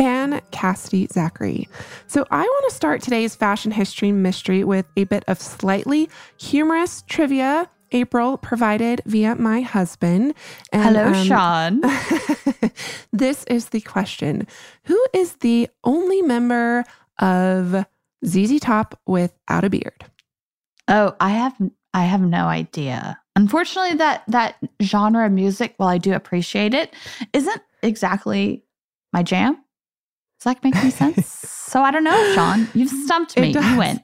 and Cassidy Zachary. So, I want to start today's fashion history mystery with a bit of slightly humorous trivia April provided via my husband. And, Hello, um, Sean. this is the question Who is the only member of ZZ Top without a beard? Oh, I have I have no idea. Unfortunately, that that genre of music, while I do appreciate it, isn't exactly my jam. Does that make any sense? so I don't know, Sean. You've stumped me. You win.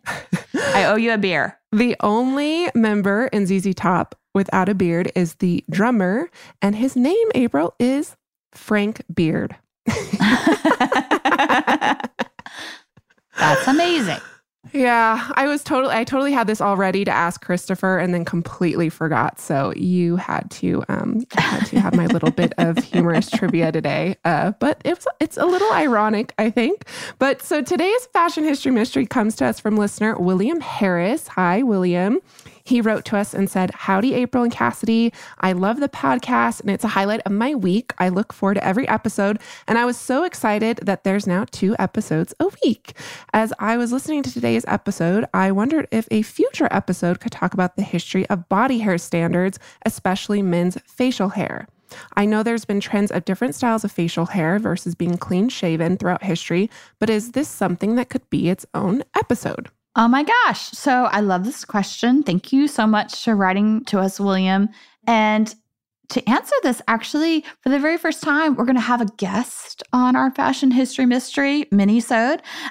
I owe you a beer. The only member in ZZ Top without a beard is the drummer, and his name, April, is Frank Beard. That's amazing. Yeah, I was totally I totally had this all ready to ask Christopher and then completely forgot. So you had to um had to have my little bit of humorous trivia today. Uh but it's it's a little ironic, I think. But so today's fashion history mystery comes to us from listener William Harris. Hi, William. He wrote to us and said, Howdy, April and Cassidy. I love the podcast and it's a highlight of my week. I look forward to every episode. And I was so excited that there's now two episodes a week. As I was listening to today's episode, I wondered if a future episode could talk about the history of body hair standards, especially men's facial hair. I know there's been trends of different styles of facial hair versus being clean shaven throughout history, but is this something that could be its own episode? Oh my gosh. So I love this question. Thank you so much for writing to us, William. And to answer this, actually, for the very first time, we're going to have a guest on our fashion history mystery mini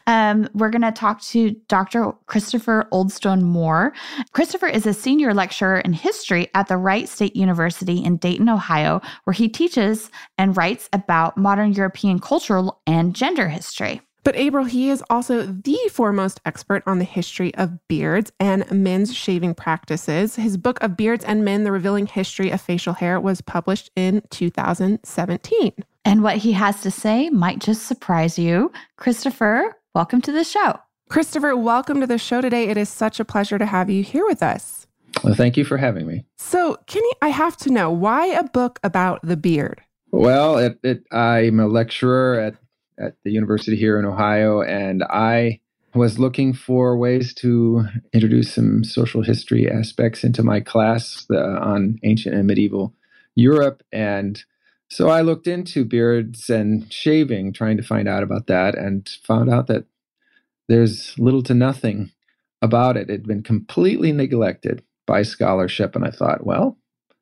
Um, we're going to talk to Dr. Christopher Oldstone Moore. Christopher is a senior lecturer in history at the Wright State University in Dayton, Ohio, where he teaches and writes about modern European cultural and gender history. But April, he is also the foremost expert on the history of beards and men's shaving practices. His book of Beards and Men, The Revealing History of Facial Hair, was published in 2017. And what he has to say might just surprise you. Christopher, welcome to the show. Christopher, welcome to the show today. It is such a pleasure to have you here with us. Well, thank you for having me. So, Kenny, I have to know why a book about the beard? Well, it, it, I'm a lecturer at at the university here in Ohio, and I was looking for ways to introduce some social history aspects into my class uh, on ancient and medieval Europe. And so I looked into beards and shaving, trying to find out about that, and found out that there's little to nothing about it. It had been completely neglected by scholarship. And I thought, well,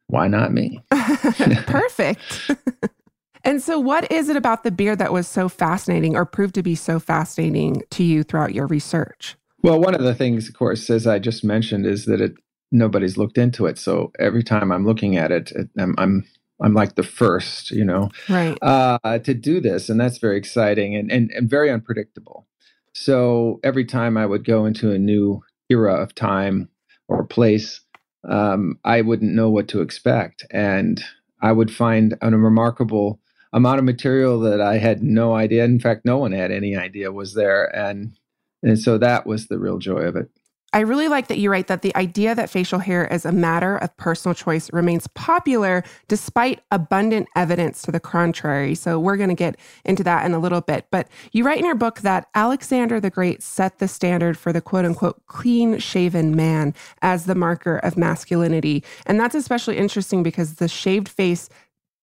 why not me? Perfect. And so, what is it about the beard that was so fascinating or proved to be so fascinating to you throughout your research? Well, one of the things, of course, as I just mentioned, is that it nobody's looked into it. So every time I'm looking at it, it I'm, I'm I'm like the first, you know, right, uh, to do this, and that's very exciting and, and and very unpredictable. So every time I would go into a new era of time or place, um, I wouldn't know what to expect, and I would find a remarkable amount of material that I had no idea. In fact, no one had any idea was there, and and so that was the real joy of it. I really like that you write that the idea that facial hair is a matter of personal choice remains popular despite abundant evidence to the contrary. So, we're going to get into that in a little bit. But you write in your book that Alexander the Great set the standard for the quote unquote clean shaven man as the marker of masculinity. And that's especially interesting because the shaved face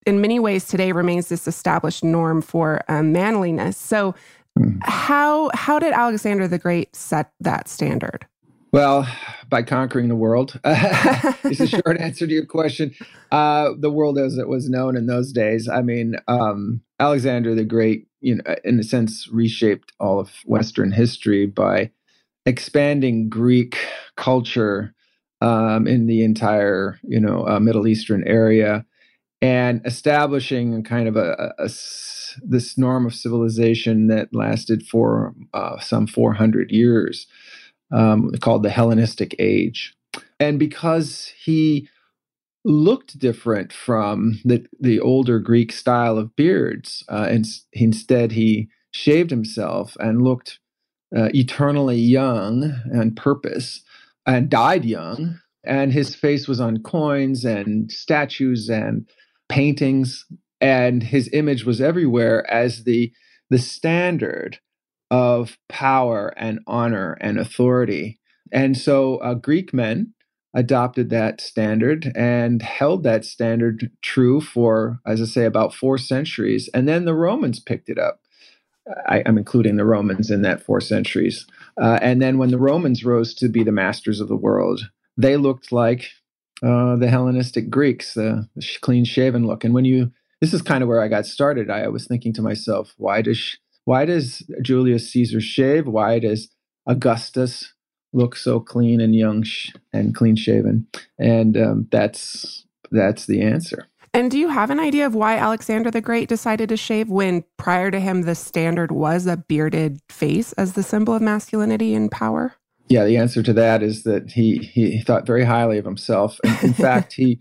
in many ways today remains this established norm for um, manliness. So, mm. how how did Alexander the Great set that standard? Well, by conquering the world. is a short answer to your question. Uh, the world as it was known in those days. I mean, um, Alexander the Great, you know, in a sense, reshaped all of Western history by expanding Greek culture um, in the entire, you know, uh, Middle Eastern area and establishing kind of a, a, a this norm of civilization that lasted for uh, some 400 years. um, called the Hellenistic Age. And because he looked different from the, the older Greek style of beards, uh, and instead he shaved himself and looked uh, eternally young and purpose and died young. And his face was on coins and statues and paintings, and his image was everywhere as the the standard of power and honor and authority. And so uh, Greek men adopted that standard and held that standard true for, as I say, about four centuries. And then the Romans picked it up. I, am including the Romans in that four centuries. Uh, and then when the Romans rose to be the masters of the world, they looked like uh, the Hellenistic Greeks, the, the clean shaven look. And when you, this is kind of where I got started. I, I was thinking to myself, why does why does Julius Caesar shave? Why does Augustus look so clean and young sh- and clean shaven? And um, that's that's the answer. And do you have an idea of why Alexander the Great decided to shave when prior to him the standard was a bearded face as the symbol of masculinity and power? Yeah, the answer to that is that he he thought very highly of himself. And in fact, he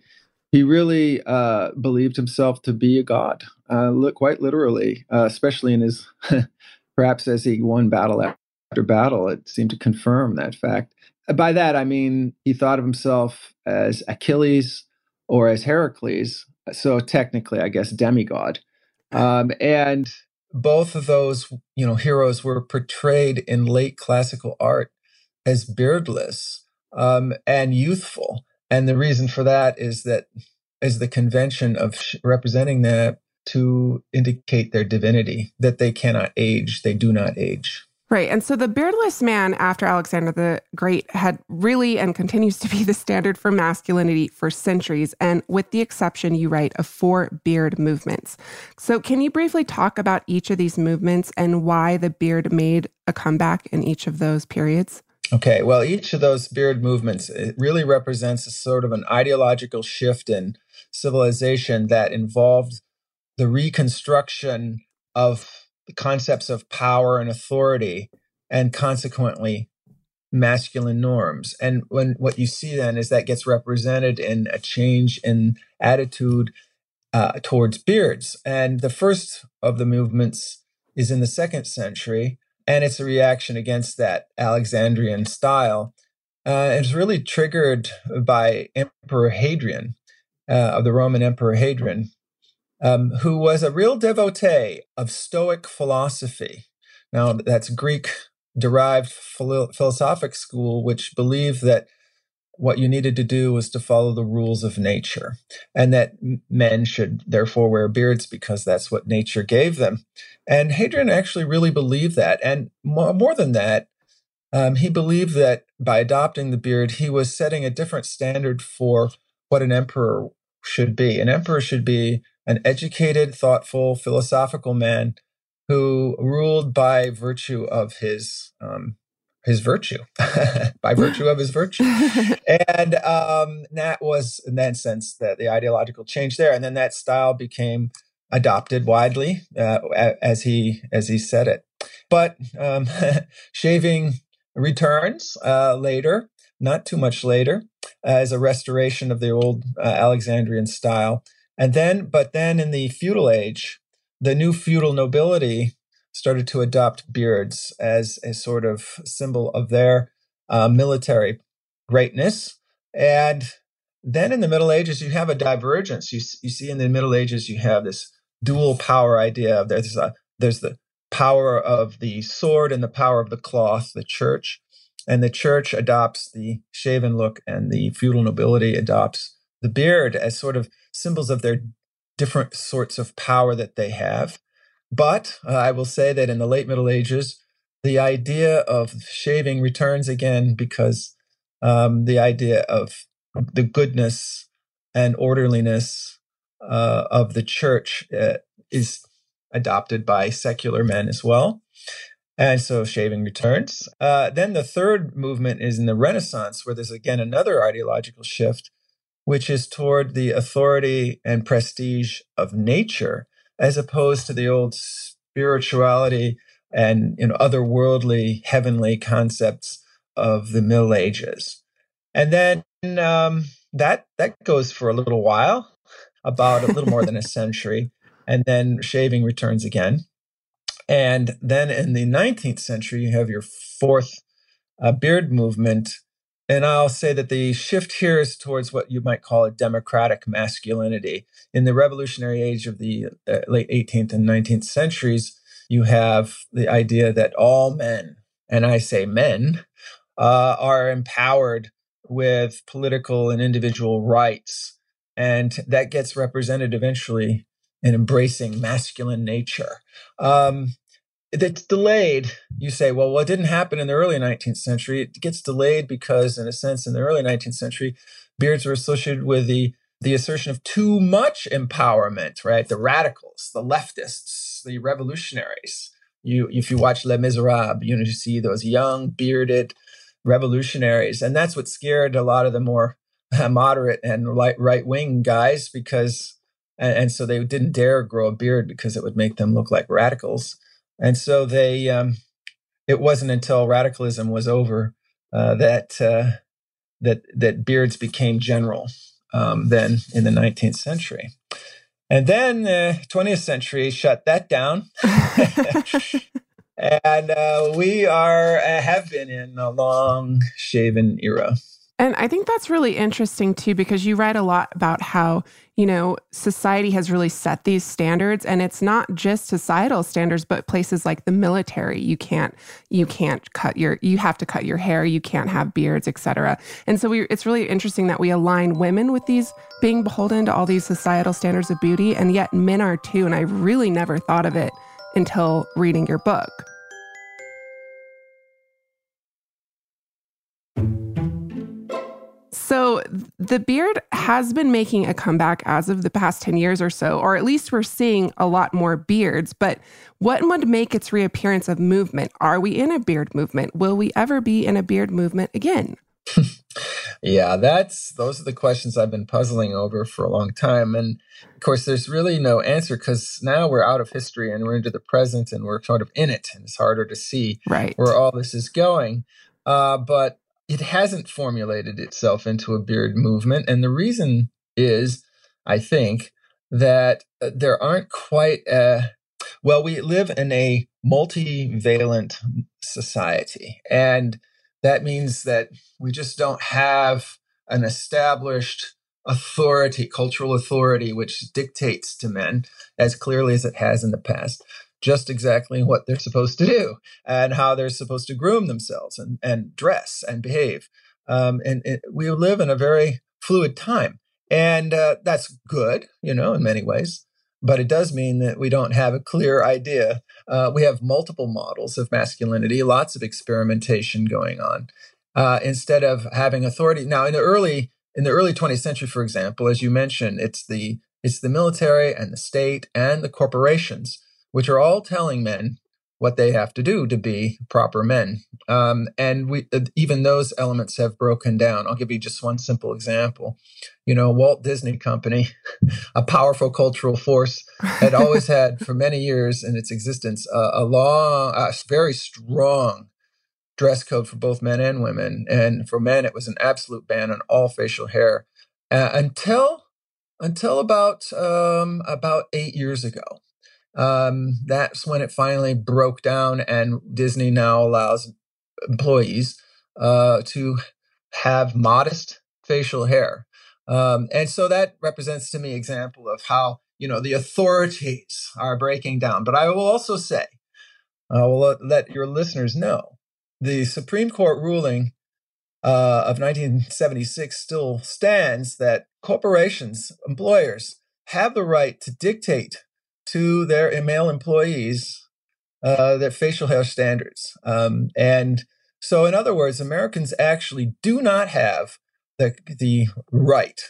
he really uh, believed himself to be a god, uh, look quite literally, uh, especially in his perhaps as he won battle after battle. It seemed to confirm that fact. By that I mean he thought of himself as Achilles or as Heracles, so technically, I guess demigod, um, and both of those you know heroes were portrayed in late classical art as beardless um, and youthful and the reason for that is that is the convention of sh- representing that to indicate their divinity, that they cannot age, they do not age. Right. And so the beardless man after Alexander the Great had really and continues to be the standard for masculinity for centuries, and with the exception, you write, of four beard movements. So, can you briefly talk about each of these movements and why the beard made a comeback in each of those periods? Okay, well, each of those beard movements really represents a sort of an ideological shift in civilization that involved the reconstruction of the concepts of power and authority, and consequently masculine norms. And when what you see then is that gets represented in a change in attitude uh, towards beards. And the first of the movements is in the second century and it's a reaction against that Alexandrian style. Uh, it's really triggered by Emperor Hadrian, uh, of the Roman Emperor Hadrian, um, who was a real devotee of Stoic philosophy. Now, that's Greek derived philo- philosophic school, which believed that what you needed to do was to follow the rules of nature, and that men should therefore wear beards because that's what nature gave them. And Hadrian actually really believed that. And more, more than that, um, he believed that by adopting the beard, he was setting a different standard for what an emperor should be. An emperor should be an educated, thoughtful, philosophical man who ruled by virtue of his um, his virtue, by virtue of his virtue. and um, that was, in that sense, that the ideological change there. And then that style became adopted widely uh, as he as he said it. But um, shaving returns uh, later, not too much later, as a restoration of the old uh, Alexandrian style. And then, but then in the feudal age, the new feudal nobility started to adopt beards as a sort of symbol of their uh, military greatness. And then in the Middle Ages, you have a divergence. You, you see in the Middle Ages, you have this dual power idea. There's a, there's the power of the sword and the power of the cloth, the church. And the church adopts the shaven look, and the feudal nobility adopts the beard as sort of symbols of their different sorts of power that they have. But uh, I will say that in the late Middle Ages, the idea of shaving returns again because um, the idea of the goodness and orderliness uh, of the church uh, is adopted by secular men as well. And so shaving returns. Uh, then the third movement is in the Renaissance, where there's again another ideological shift, which is toward the authority and prestige of nature as opposed to the old spirituality and you know otherworldly heavenly concepts of the Middle Ages. And then um, that that goes for a little while, about a little more than a century, and then shaving returns again. And then in the 19th century, you have your fourth uh, beard movement. And I'll say that the shift here is towards what you might call a democratic masculinity. In the revolutionary age of the uh, late 18th and 19th centuries, you have the idea that all men, and I say men, uh, are empowered with political and individual rights. And that gets represented eventually in embracing masculine nature. Um, it's delayed. You say, well, what didn't happen in the early 19th century? It gets delayed because, in a sense, in the early 19th century, beards were associated with the the assertion of too much empowerment, right? The radicals, the leftists, the revolutionaries. You, if you watch Les Miserables, you know, you see those young, bearded revolutionaries, and that's what scared a lot of the more uh, moderate and right wing guys because, and, and so they didn't dare grow a beard because it would make them look like radicals. And so they, um, it wasn't until radicalism was over uh, that uh, that that beards became general. Um, then in the 19th century, and then the 20th century shut that down. and uh, we are uh, have been in a long shaven era. And I think that's really interesting too, because you write a lot about how, you know, society has really set these standards and it's not just societal standards, but places like the military. You can't, you can't cut your, you have to cut your hair, you can't have beards, etc. And so we, it's really interesting that we align women with these being beholden to all these societal standards of beauty, and yet men are too. And I really never thought of it until reading your book. So the beard has been making a comeback as of the past 10 years or so, or at least we're seeing a lot more beards. But what would make its reappearance of movement? Are we in a beard movement? Will we ever be in a beard movement again? yeah, that's those are the questions I've been puzzling over for a long time. And of course, there's really no answer because now we're out of history and we're into the present and we're sort of in it, and it's harder to see right. where all this is going. Uh, but it hasn't formulated itself into a beard movement. And the reason is, I think, that uh, there aren't quite a, well, we live in a multivalent society. And that means that we just don't have an established authority, cultural authority, which dictates to men as clearly as it has in the past just exactly what they're supposed to do and how they're supposed to groom themselves and, and dress and behave. Um, and it, we live in a very fluid time. And uh, that's good, you know, in many ways. But it does mean that we don't have a clear idea. Uh, we have multiple models of masculinity, lots of experimentation going on. Uh, instead of having authority, now in the early in the early 20th century, for example, as you mentioned, it's the it's the military and the state and the corporations which are all telling men what they have to do to be proper men. Um, and we, uh, even those elements have broken down. I'll give you just one simple example. You know, Walt Disney Company, a powerful cultural force, had always had for many years in its existence uh, a long, a very strong dress code for both men and women. And for men, it was an absolute ban on all facial hair uh, until until about um, about eight years ago um, that's when it finally broke down, and Disney now allows employees uh, to have modest facial hair. Um, and so that represents to me example of how you know the authorities are breaking down. But I will also say, I will let, let your listeners know, the Supreme Court ruling uh, of 1976 still stands that corporations, employers, have the right to dictate to their male employees uh, their facial hair standards. Um, and so, in other words, Americans actually do not have the, the right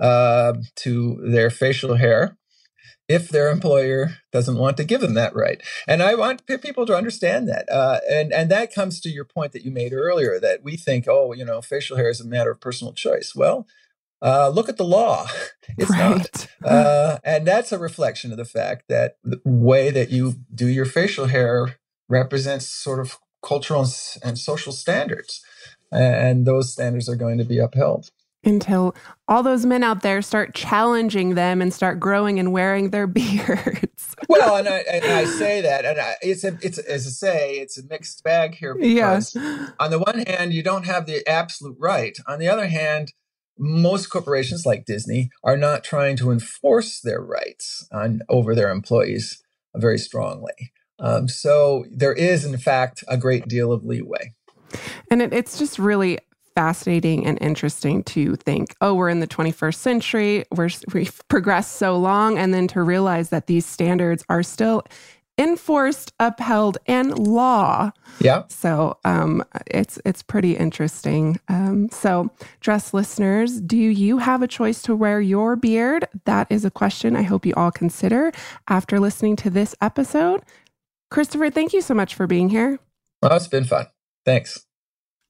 uh, to their facial hair if their employer doesn't want to give them that right. And I want people to understand that. Uh, and, and that comes to your point that you made earlier that we think, oh, you know, facial hair is a matter of personal choice. Well, uh, look at the law. It's right. not. Uh, and that's a reflection of the fact that the way that you do your facial hair represents sort of cultural and social standards. And those standards are going to be upheld. Until all those men out there start challenging them and start growing and wearing their beards. well, and I, and I say that, and I, it's a, it's as I say, it's a mixed bag here. Because yeah. On the one hand, you don't have the absolute right. On the other hand, most corporations like Disney are not trying to enforce their rights on over their employees very strongly. Um, so there is, in fact, a great deal of leeway. And it, it's just really fascinating and interesting to think, oh, we're in the 21st century, we're, we've progressed so long, and then to realize that these standards are still enforced, upheld, and law. Yeah. So um, it's it's pretty interesting. Um, so, dress listeners, do you have a choice to wear your beard? That is a question I hope you all consider after listening to this episode. Christopher, thank you so much for being here. Well, it's been fun. Thanks.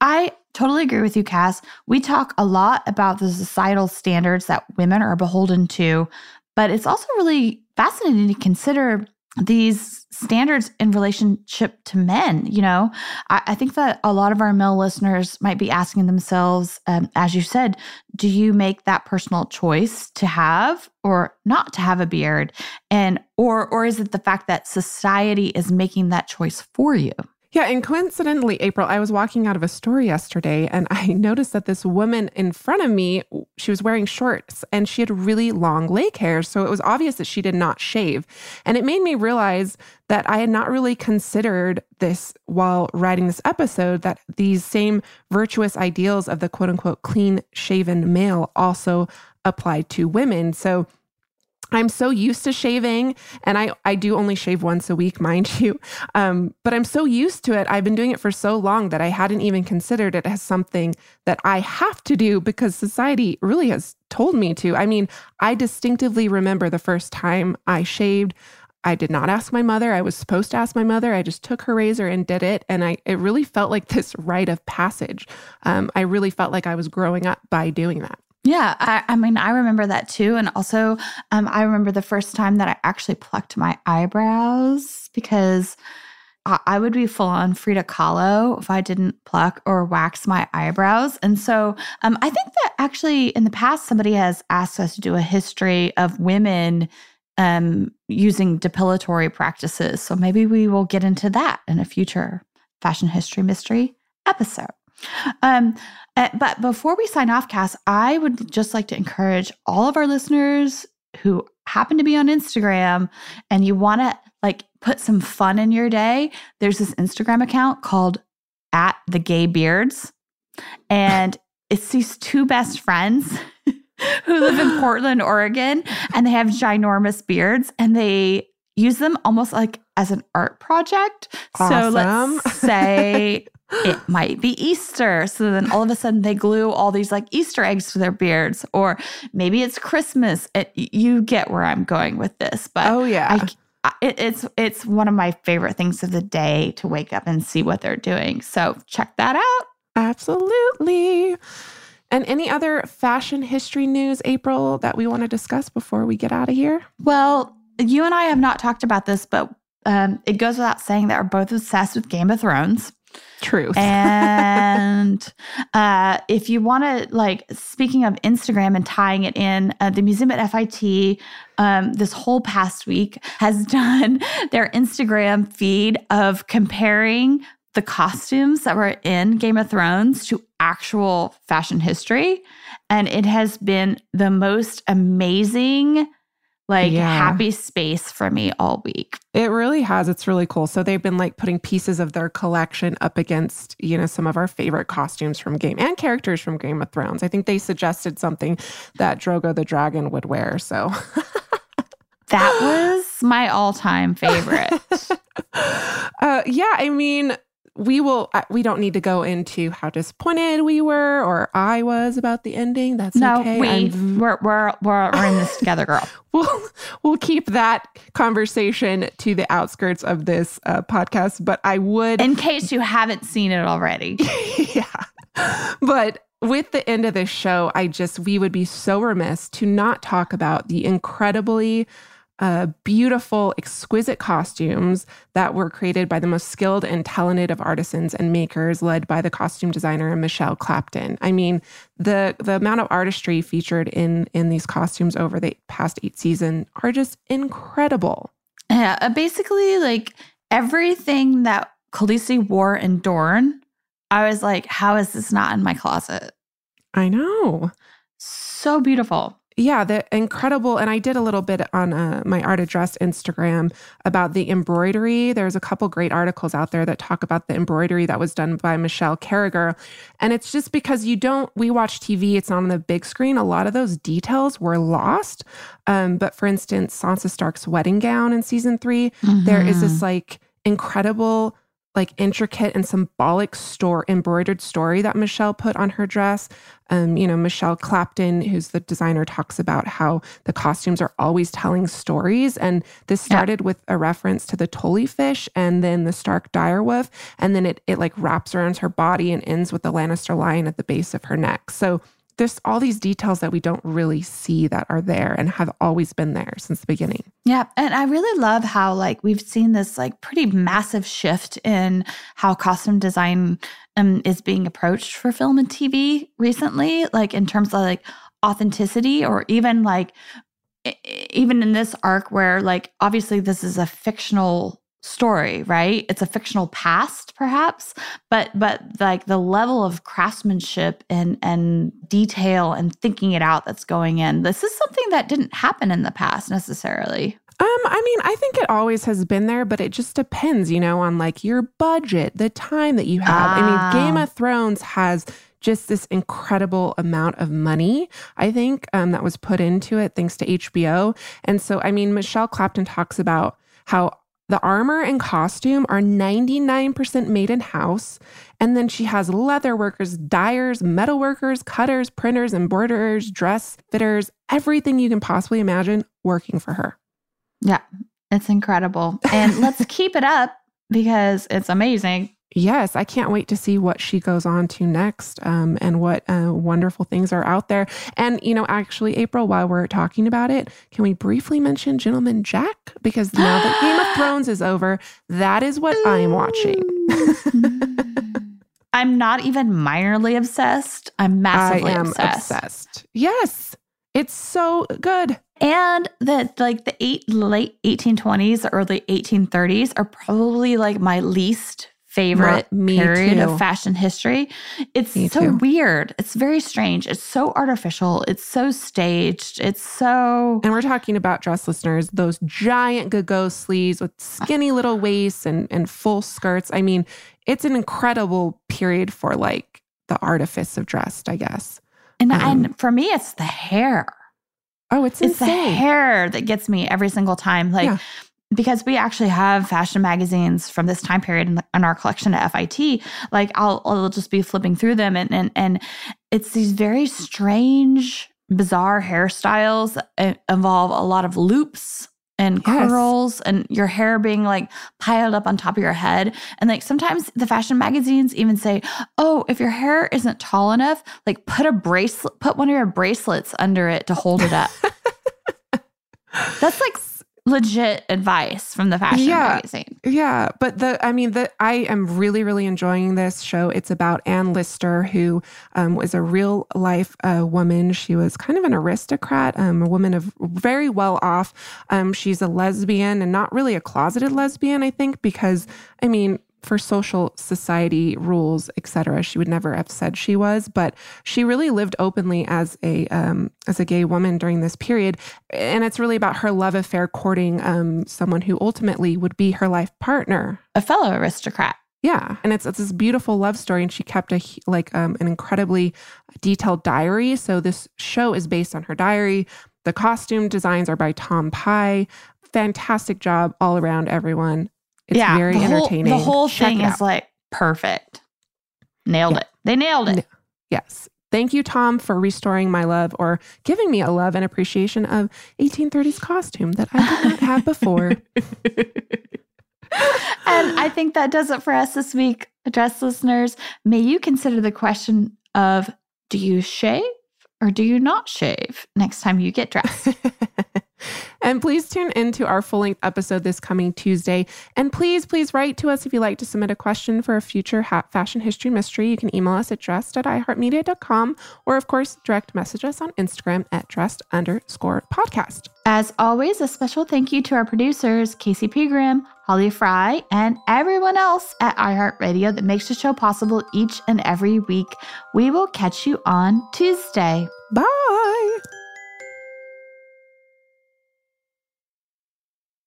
I totally agree with you, Cass. We talk a lot about the societal standards that women are beholden to, but it's also really fascinating to consider these standards in relationship to men you know? I, I, think that a lot of our male listeners might be asking themselves um, as you said do you make that personal choice to have or not to have a beard? And or or is it the fact that society is making that choice for you yeah, and coincidentally, April, I was walking out of a store yesterday and I noticed that this woman in front of me, she was wearing shorts and she had really long leg hair. So it was obvious that she did not shave. And it made me realize that I had not really considered this while writing this episode that these same virtuous ideals of the quote unquote clean shaven male also apply to women. So I'm so used to shaving, and I, I do only shave once a week, mind you. Um, but I'm so used to it. I've been doing it for so long that I hadn't even considered it as something that I have to do because society really has told me to. I mean, I distinctively remember the first time I shaved. I did not ask my mother. I was supposed to ask my mother. I just took her razor and did it. And I it really felt like this rite of passage. Um, I really felt like I was growing up by doing that. Yeah, I, I, mean, I remember that too. And also, um, I remember the first time that I actually plucked my eyebrows because I, I would be full on Frida Kahlo if I didn't pluck or wax my eyebrows. And so um, I think that actually in the past, somebody has asked us to do a history of women um, using depilatory practices. So maybe we will get into that in a future fashion history mystery episode. Um, uh, but before we sign off, Cass, I would just like to encourage all of our listeners who happen to be on Instagram and you want to like put some fun in your day. There's this Instagram account called at the gay beards. And it's these two best friends who live in Portland, Oregon, and they have ginormous beards and they use them almost like as an art project. Awesome. So let's say it might be Easter. So then all of a sudden they glue all these like Easter eggs to their beards, or maybe it's Christmas. It, you get where I'm going with this, but oh yeah. I, it, it's it's one of my favorite things of the day to wake up and see what they're doing. So check that out. Absolutely. And any other fashion history news, April, that we want to discuss before we get out of here? Well, you and I have not talked about this, but um, it goes without saying that we're both obsessed with Game of Thrones. Truth. and uh, if you want to, like, speaking of Instagram and tying it in, uh, the museum at FIT um, this whole past week has done their Instagram feed of comparing the costumes that were in Game of Thrones to actual fashion history. And it has been the most amazing like yeah. happy space for me all week. It really has. It's really cool. So they've been like putting pieces of their collection up against, you know, some of our favorite costumes from game and characters from Game of Thrones. I think they suggested something that Drogo the dragon would wear. So that was my all-time favorite. uh, yeah, I mean, we will uh, we don't need to go into how disappointed we were or I was about the ending. That's no, okay. we we're, we're we're we're in this together, girl. we'll we'll keep that conversation to the outskirts of this uh, podcast. But I would, in case you haven't seen it already, yeah. But with the end of this show, I just we would be so remiss to not talk about the incredibly uh, beautiful, exquisite costumes that were created by the most skilled and talented of artisans and makers, led by the costume designer Michelle Clapton. I mean, the the amount of artistry featured in in these costumes over the past eight seasons are just incredible. Yeah, uh, basically, like everything that Khaleesi wore in Dorne, I was like, how is this not in my closet? I know. So beautiful. Yeah, the incredible. And I did a little bit on uh, my art address Instagram about the embroidery. There's a couple great articles out there that talk about the embroidery that was done by Michelle Carragher. And it's just because you don't, we watch TV, it's not on the big screen. A lot of those details were lost. Um, but for instance, Sansa Stark's wedding gown in season 3 mm-hmm. there is this like incredible like intricate and symbolic store embroidered story that Michelle put on her dress. Um, you know, Michelle Clapton, who's the designer, talks about how the costumes are always telling stories. And this started yeah. with a reference to the Tully fish and then the Stark direwolf. And then it it like wraps around her body and ends with the Lannister lion at the base of her neck. So there's all these details that we don't really see that are there and have always been there since the beginning. Yeah, and I really love how like we've seen this like pretty massive shift in how costume design um, is being approached for film and TV recently, like in terms of like authenticity or even like even in this arc where like obviously this is a fictional story, right? It's a fictional past perhaps, but but like the level of craftsmanship and and detail and thinking it out that's going in. This is something that didn't happen in the past necessarily. Um, I mean, I think it always has been there, but it just depends, you know, on like your budget, the time that you have. I mean, Game ah. of Thrones has just this incredible amount of money, I think, um, that was put into it thanks to HBO. And so, I mean, Michelle Clapton talks about how the armor and costume are 99% made in house. And then she has leather workers, dyers, metal workers, cutters, printers, embroiderers, dress fitters, everything you can possibly imagine working for her. Yeah, it's incredible. And let's keep it up because it's amazing. Yes, I can't wait to see what she goes on to next um, and what uh, wonderful things are out there. And, you know, actually, April, while we're talking about it, can we briefly mention Gentleman Jack? Because now that Game of Thrones is over, that is what I'm watching. I'm not even minorly obsessed. I'm massively I am obsessed. obsessed. Yes, it's so good. And that like the eight late 1820s, early 1830s are probably like my least favorite period too. of fashion history. It's me so too. weird. It's very strange. It's so artificial. It's so staged. It's so. And we're talking about dress listeners, those giant gigot sleeves with skinny little waists and, and full skirts. I mean, it's an incredible period for like the artifice of dress, I guess. And, um, and for me, it's the hair. Oh, it's insane. It's the hair that gets me every single time. Like, yeah because we actually have fashion magazines from this time period in, in our collection at FIT, like I'll, I'll just be flipping through them and, and, and it's these very strange, bizarre hairstyles that involve a lot of loops and curls and your hair being like piled up on top of your head. And like sometimes the fashion magazines even say, oh, if your hair isn't tall enough, like put a bracelet, put one of your bracelets under it to hold it up. That's like legit advice from the fashion yeah, magazine. Yeah, but the I mean the I am really really enjoying this show. It's about Anne Lister, who um, was a real life uh, woman. She was kind of an aristocrat, um, a woman of very well off. Um, she's a lesbian and not really a closeted lesbian, I think, because I mean for social society rules, etc. She would never have said she was, but she really lived openly as a um, as a gay woman during this period, and it's really about her love affair courting um, someone who ultimately would be her life partner, a fellow aristocrat. Yeah, and it's it's this beautiful love story, and she kept a like um, an incredibly detailed diary. So this show is based on her diary. The costume designs are by Tom Pye. Fantastic job all around, everyone. It's yeah, very the whole, entertaining. The whole thing is like perfect. Nailed yeah. it. They nailed it. Yes. Thank you, Tom, for restoring my love or giving me a love and appreciation of 1830s costume that I did not have before. and I think that does it for us this week, dress listeners. May you consider the question of do you shave or do you not shave next time you get dressed? And please tune into our full length episode this coming Tuesday. And please, please write to us if you'd like to submit a question for a future ha- fashion history mystery. You can email us at dressed at iheartmedia.com or, of course, direct message us on Instagram at dressed underscore podcast. As always, a special thank you to our producers, Casey Pegram, Holly Fry, and everyone else at iHeartRadio that makes the show possible each and every week. We will catch you on Tuesday. Bye.